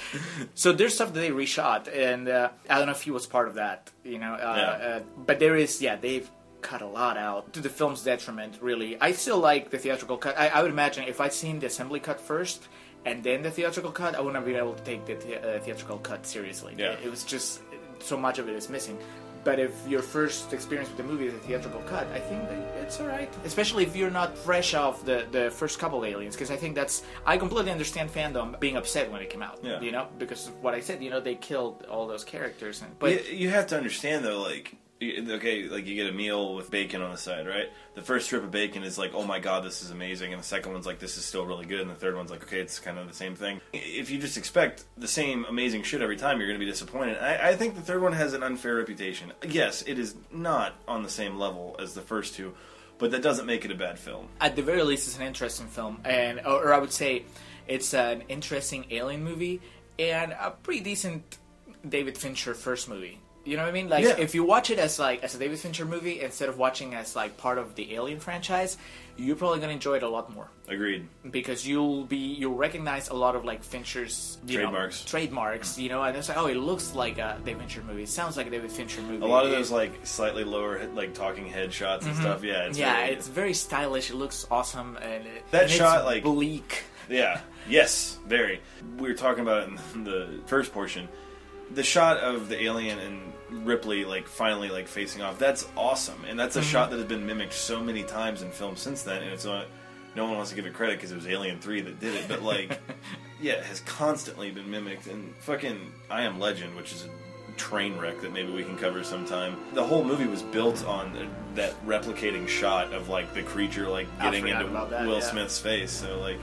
so there's stuff that they reshot, and uh, I don't know if he was part of that, you know. Uh, Yeah. uh, but there is, yeah, they've cut a lot out to the film's detriment. Really, I still like the theatrical cut. I, I would imagine if I'd seen the assembly cut first. And then the theatrical cut, I wouldn't have been able to take the the- uh, theatrical cut seriously. Yeah. It was just so much of it is missing. But if your first experience with the movie is a theatrical cut, I think that it's all right. Especially if you're not fresh off the, the first couple aliens, because I think that's I completely understand fandom being upset when it came out. Yeah. You know, because of what I said, you know, they killed all those characters, and but you, you have to understand though, like okay, like you get a meal with bacon on the side, right? The first strip of bacon is like, oh my god, this is amazing, and the second one's like, this is still really good, and the third one's like, okay, it's kind of the same thing. If you just expect the same amazing shit every time, you're going to be disappointed. I, I think the third one has an unfair reputation. Yes, it is not on the same level as the first two, but that doesn't make it a bad film. at the very least, it's an interesting film, and or, or I would say it's an interesting alien movie and a pretty decent David Fincher first movie. You know what I mean? Like Yeah. if you watch it as like as a David Fincher movie instead of watching as like part of the Alien franchise, you're probably gonna enjoy it a lot more Agreed. because you'll be you'll recognize a lot of like Fincher's you know, Trademarks. trademarks. You know, and it's like oh, it looks like a David Fincher movie. It sounds like a David Fincher movie. A lot of those like slightly lower, like talking head shots and stuff. Yeah, it's Mm-hmm. yeah, very- it's very stylish. It looks awesome, and it, That and it's shot, like- bleak. Yeah. Yes. Very. We were talking about it in the first portion. The shot of the alien and Ripley like finally like facing off. That's awesome, and that's a shot that has been mimicked so many times in film since then. And it's not. No one wants to give it credit because it was Alien Three that did it, but like, yeah, it has constantly been mimicked. And fucking I Am Legend, which is a train wreck that maybe we can cover sometime. The whole movie was built on that replicating shot of like the creature like getting into that, Will yeah. Smith's face. So like,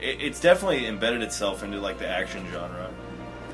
it, it's definitely embedded itself into like the action genre.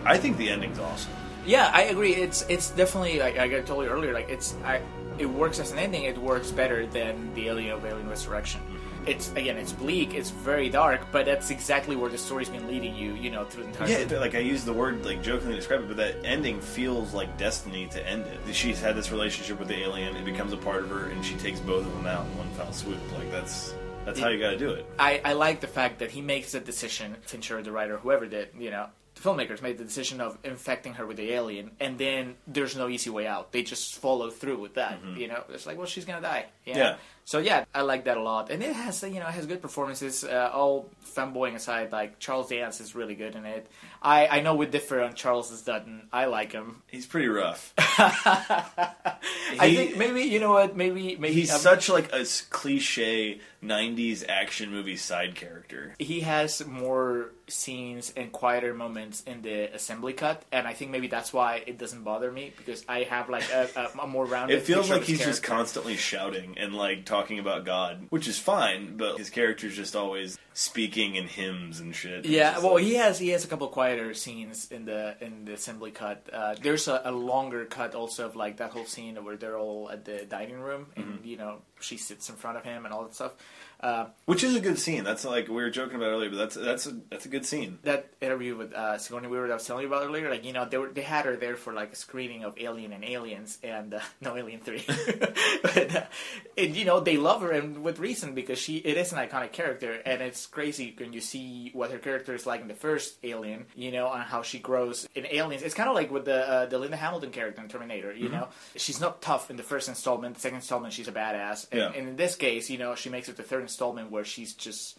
I think the ending's awesome. Yeah, I agree. It's it's definitely like I told you earlier. Like it's I, it works as an ending. It works better than the Alien of Alien Resurrection. Mm-hmm. It's again, it's bleak. It's very dark, but that's exactly where the story's been leading you. You know, through the entire. Yeah, like I use the word like jokingly describe it, but that ending feels like destiny to end it. She's had this relationship with the alien; it becomes a part of her, and she takes both of them out in one foul swoop. Like that's that's how you got to do it. I, I like the fact that he makes the decision, Fincher, the writer, whoever did, you know, the filmmakers made the decision of infecting her with the alien, and then there's no easy way out. They just follow through with that, you know. It's like, well, she's gonna die. you know? Yeah. So yeah, I like that a lot, and it has, you know, it has good performances. Uh, all fanboying aside, like Charles Dance is really good in it. I I know we differ on Charles Dutton. I like him. He's pretty rough. I He- think maybe you know what, maybe maybe He's um, such like a s- cliche '90s action movie side character. he has more scenes and quieter moments in the assembly cut, and I think maybe that's why it doesn't bother me because I have like a, a, a more rounded. It feels picture of like his he's just character. constantly shouting and like talking about God, which is fine, but his character's just always speaking in hymns and shit. It's Yeah, just well, like- he has he has a couple quieter scenes in the in the assembly cut. Uh, there's a, a longer cut also of like that whole scene where they're all at the dining room and Mm-hmm. you know she sits in front of him and all that stuff. Uh, which is a good scene. That's like we were joking about earlier, but that's that's a, that's a good scene. that interview with uh, Sigourney Weaver that I was telling you about earlier, like you know, they were they had her there for like a screening of Alien and Aliens and uh, no Alien Three, but uh, and you know they love her and with reason because she it is an iconic character and it's crazy when you see what her character is like in the first Alien, you know, and how she grows in Aliens. It's kind of like with the uh, the Linda Hamilton character in Terminator, you know, she's not tough in the first installment, the second installment she's a badass, and, Yeah. and in this case, you know, she makes it to the third installment where she's just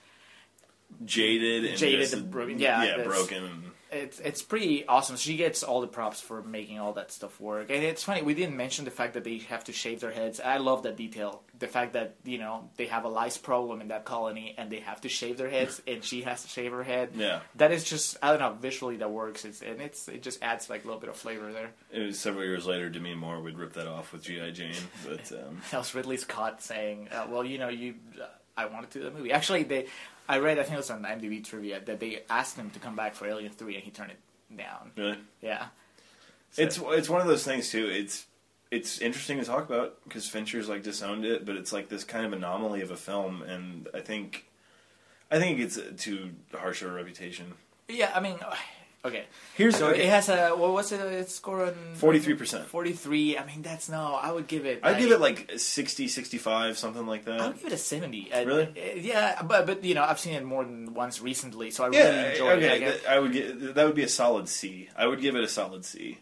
jaded and Jaded and broken, yeah, yeah, broken. It's it's pretty awesome. She gets all the props for making all that stuff work. And it's funny we didn't mention the fact that they have to shave their heads. I love that detail. The fact that you know they have a lice problem in that colony and they have to shave their heads, and she has to shave her head. Yeah. that is just I don't know visually that works. It's and it's it just adds like a little bit of flavor there. it was several years later, Demi Moore would rip that off with G.I. Jane. But um, That was Ridley Scott saying, uh, "Well, you know, you, uh, I wanted to do the movie." Actually, they, I read, I think it was on IMDb trivia that they asked him to come back for Alien Three, and he turned it down. really, Yeah, So- it's it's one of those things too. It's it's interesting to talk about because Fincher's like disowned it, but it's like this kind of anomaly of a film, and I think I think it gets too harsh of a reputation. yeah. I mean, okay. Here's So it has a what was it? Its score on 43%. Forty-three. I mean, that's no. I would give it. I'd give it like 60, 65, something like that. I would give it a seventy. Uh, Really? uh, Yeah, but but you know, I've seen it more than once recently, so I yeah, really enjoy okay. it. Like, th- I would get that would be a solid C. I would give it a solid C.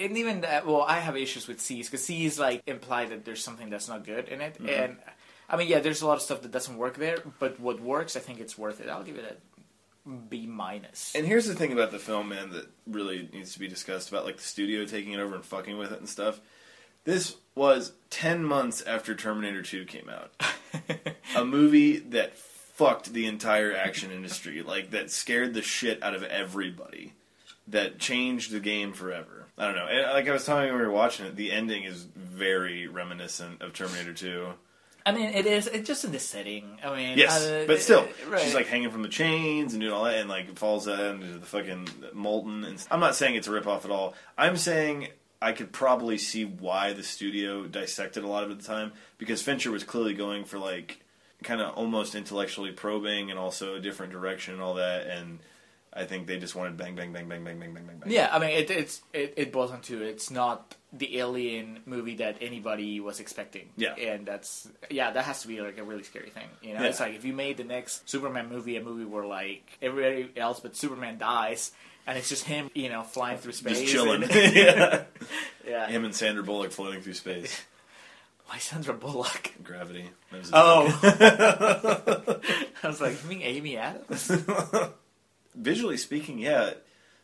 and even that, well, I have issues with C's because C's like imply that there's something that's not good in it, Mm-hmm. and I mean, yeah, there's a lot of stuff that doesn't work there, but what works, I think it's worth it. I'll give it a B minus. And here's the thing about the film, man, that really needs to be discussed about like the studio taking it over and fucking with it and stuff. This was 10 months after Terminator 2 came out. a movie that fucked the entire action industry, like that scared the shit out of everybody. That changed the game forever. I don't know. And, like I was telling you when we were watching it, the ending is very reminiscent of Terminator 2. I mean, it is. It's just in the setting. I mean, yes, uh, but still, right. she's like hanging from the chains and doing all that, and like falls into the fucking molten. And I'm not saying it's a rip off at all. I'm saying I could probably see why the studio dissected a lot of it at the time because Fincher was clearly going for like kind of almost intellectually probing and also a different direction and all that and. I think they just wanted bang, bang, bang, bang, bang, bang, bang, bang. Yeah, I mean, it, it's it, it boils down to it's not the Alien movie that anybody was expecting. Yeah. and that's yeah, that has to be like a really scary thing. You know, Yeah. it's like if you made the next Superman movie a movie where like everybody else but Superman dies. And it's just him, you know, flying through space. Just chilling. and- yeah. yeah. Him and Sandra Bullock floating through space. Why Sandra Bullock? Gravity. That was a Oh. I was like, you mean Amy Adams? visually speaking, yeah,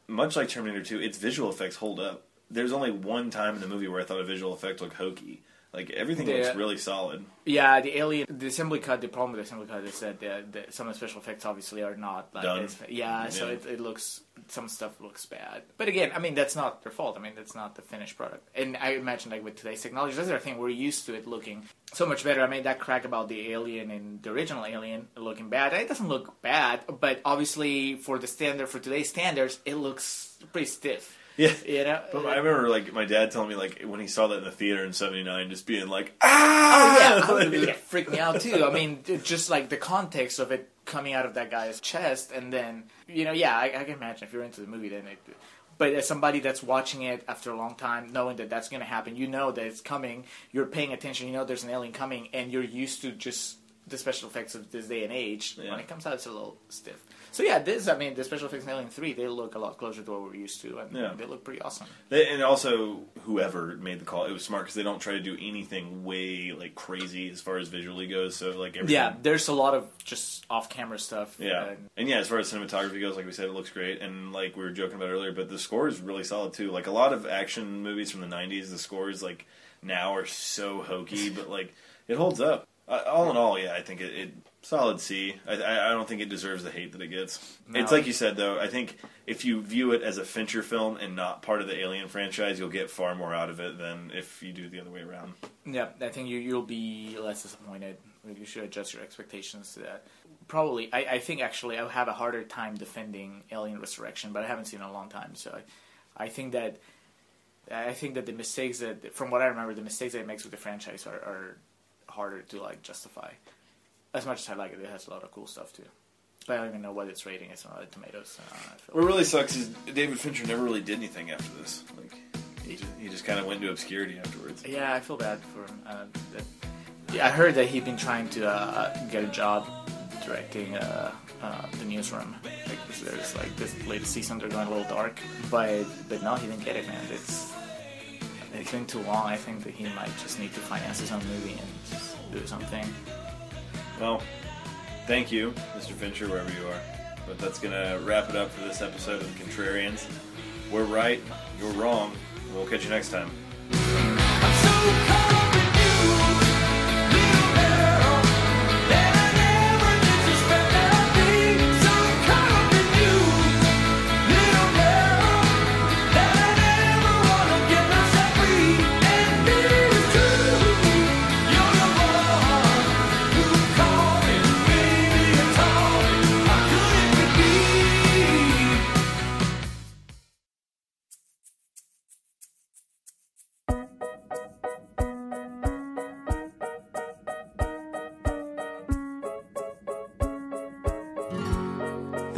much like Terminator 2, its visual effects hold up. There's only one time in the movie where I thought a visual effect looked hokey. Like everything Yeah. looks really solid. Yeah, the alien, the assembly cut. The problem with the assembly cut is that the, the, some of the special effects obviously are not like Done. as- yeah, so It, it looks some stuff looks bad. But again, I mean that's not their fault. I mean that's not the finished product. And I imagine like with today's technology, that's the thing. We're used to it looking so much better. I made that crack about the alien and the original alien looking bad. It doesn't look bad, but obviously for the standard for today's standards, it looks pretty stiff. Yeah. You know. But I remember like my dad telling me like when he saw that in the theater in '79, just being like, ah, Oh yeah, I would- it freaked me out too. I mean, just like the context of it coming out of that guy's chest, and then you know, yeah, I, I can imagine if you're into the movie, then it. But as somebody that's watching it after a long time, knowing that that's going to happen, you know that it's coming. You're paying attention. You know there's an alien coming, and you're used to just the special effects of this day and age. Yeah. When it comes out, it's a little stiff. So yeah, this I mean, the special effects in Alien Three, they look a lot closer to what we're used to, and Yeah. they look pretty awesome. They- and also whoever made the call, it was smart because they don't try to do anything way like crazy as far as visually goes. So like everything, Yeah, there's a lot of just off-camera stuff. Yeah, and- and yeah, as far as cinematography goes, like we said, it looks great, and like we were joking about earlier, but the score is really solid too. Like a lot of action movies from the '90s, the scores like now are so hokey, but like it holds up. Uh, all in all, yeah, I think it, it solid C. I, I, I don't think it deserves the hate that it gets. No. It's like you said though. I think if you view it as a Fincher film and not part of the Alien franchise, you'll get far more out of it than if you do the other way around. Yeah, I think you you'll be less disappointed. You should adjust your expectations to that. Probably, I, I think actually I'll have a harder time defending Alien Resurrection, but I haven't seen it in a long time. So I, I think that I think that the mistakes that, from what I remember, the mistakes that it makes with the franchise are, are harder to like justify. As much as I like it, it has a lot of cool stuff too. But I don't even know what its rating is on Rotten Tomatoes. Feel What really sucks is David Fincher never really did anything after this. Like he just, he just kind of went into obscurity afterwards. Yeah, I feel bad for him. Uh, that, yeah, I heard that he'd been trying to uh, get a job directing uh, uh, the newsroom. Like, there's like this latest season, they're going a little dark, but but no, he didn't get it, man. It's it's been too long. I think that he might just need to finance his own movie and do something. Well, thank you, Mr. Fincher, wherever you are. But that's to wrap it up for this episode of The Contrarians. We're right, you're wrong. We'll catch you next time.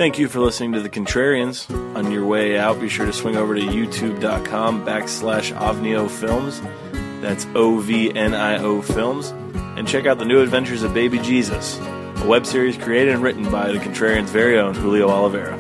Thank you for listening to The Contrarians. On your way out, be sure to swing over to youtube.com backslash Ovnio Films. That's O V N I O Films. And check out the new adventures of Baby Jesus, a web series created and written by The Contrarians' very own Julio Oliveira.